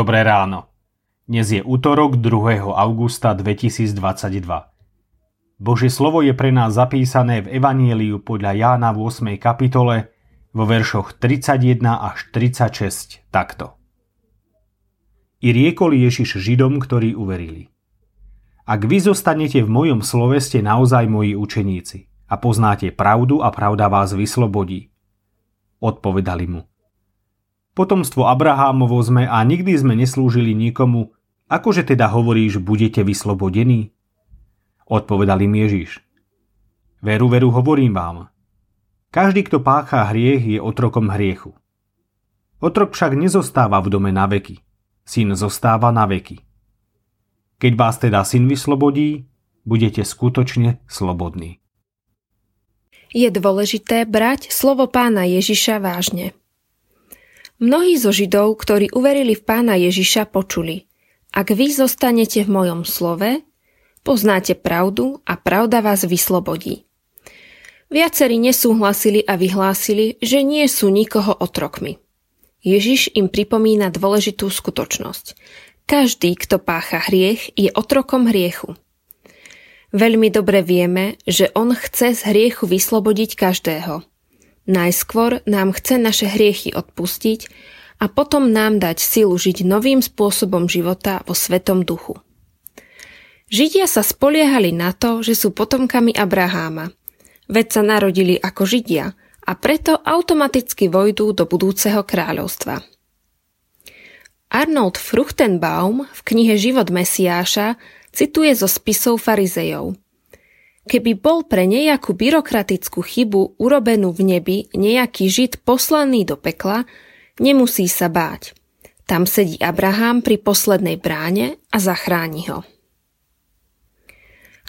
Dobré ráno. Dnes je útorok 2. augusta 2022. Božie slovo je pre nás zapísané v Evanieliu podľa Jána v 8. kapitole vo veršoch 31 až 36 takto. I riekol Ježiš Židom, ktorí uverili. Ak vy zostanete v mojom slove, ste naozaj moji učeníci a poznáte pravdu a pravda vás vyslobodí. Odpovedali mu. Potomstvo Abrahámovo sme a nikdy sme neslúžili nikomu, akože teda hovoríš, budete vyslobodení? Odpovedal im Ježiš. Veru, veru, hovorím vám. Každý, kto pácha hriech, je otrokom hriechu. Otrok však nezostáva v dome na veky. Syn zostáva na veky. Keď vás teda syn vyslobodí, budete skutočne slobodní. Je dôležité brať slovo pána Ježiša vážne. Mnohí zo Židov, ktorí uverili v pána Ježiša, počuli Ak vy zostanete v mojom slove, poznáte pravdu a pravda vás vyslobodí. Viacerí nesúhlasili a vyhlásili, že nie sú nikoho otrokmi. Ježiš im pripomína dôležitú skutočnosť. Každý, kto pácha hriech, je otrokom hriechu. Veľmi dobre vieme, že on chce z hriechu vyslobodiť každého – Najskôr nám chce naše hriechy odpustiť a potom nám dať silu žiť novým spôsobom života vo Svetom duchu. Židia sa spoliehali na to, že sú potomkami Abraháma, veď sa narodili ako Židia a preto automaticky vojdú do budúceho kráľovstva. Arnold Fruchtenbaum v knihe Život Mesiáša cituje zo spisov farizejov – Keby bol pre nejakú byrokratickú chybu urobenú v nebi nejaký žid poslaný do pekla, nemusí sa báť. Tam sedí Abraham pri poslednej bráne a zachráni ho.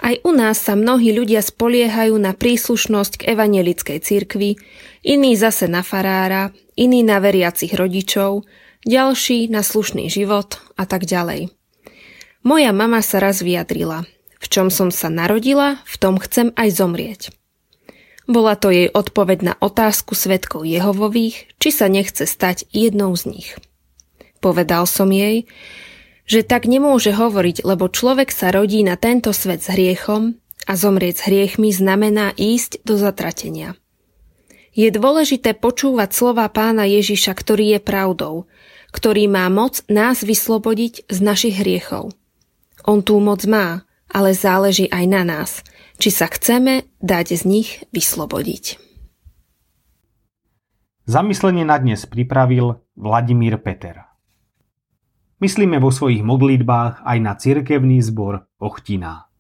Aj u nás sa mnohí ľudia spoliehajú na príslušnosť k evangelickej cirkvi, iní zase na farára, iní na veriacich rodičov, ďalší na slušný život a tak ďalej. Moja mama sa raz vyjadrila – v čom som sa narodila, v tom chcem aj zomrieť. Bola to jej odpoveď na otázku svetkov Jehovových, či sa nechce stať jednou z nich. Povedal som jej, že tak nemôže hovoriť, lebo človek sa rodí na tento svet s hriechom a zomrieť s hriechmi znamená ísť do zatratenia. Je dôležité počúvať slova pána Ježiša, ktorý je pravdou, ktorý má moc nás vyslobodiť z našich hriechov. On tú moc má, ale záleží aj na nás, či sa chceme dať z nich vyslobodiť. Zamyslenie na dnes pripravil Vladimír Peter. Myslíme vo svojich modlitbách aj na cirkevný zbor Ochtina.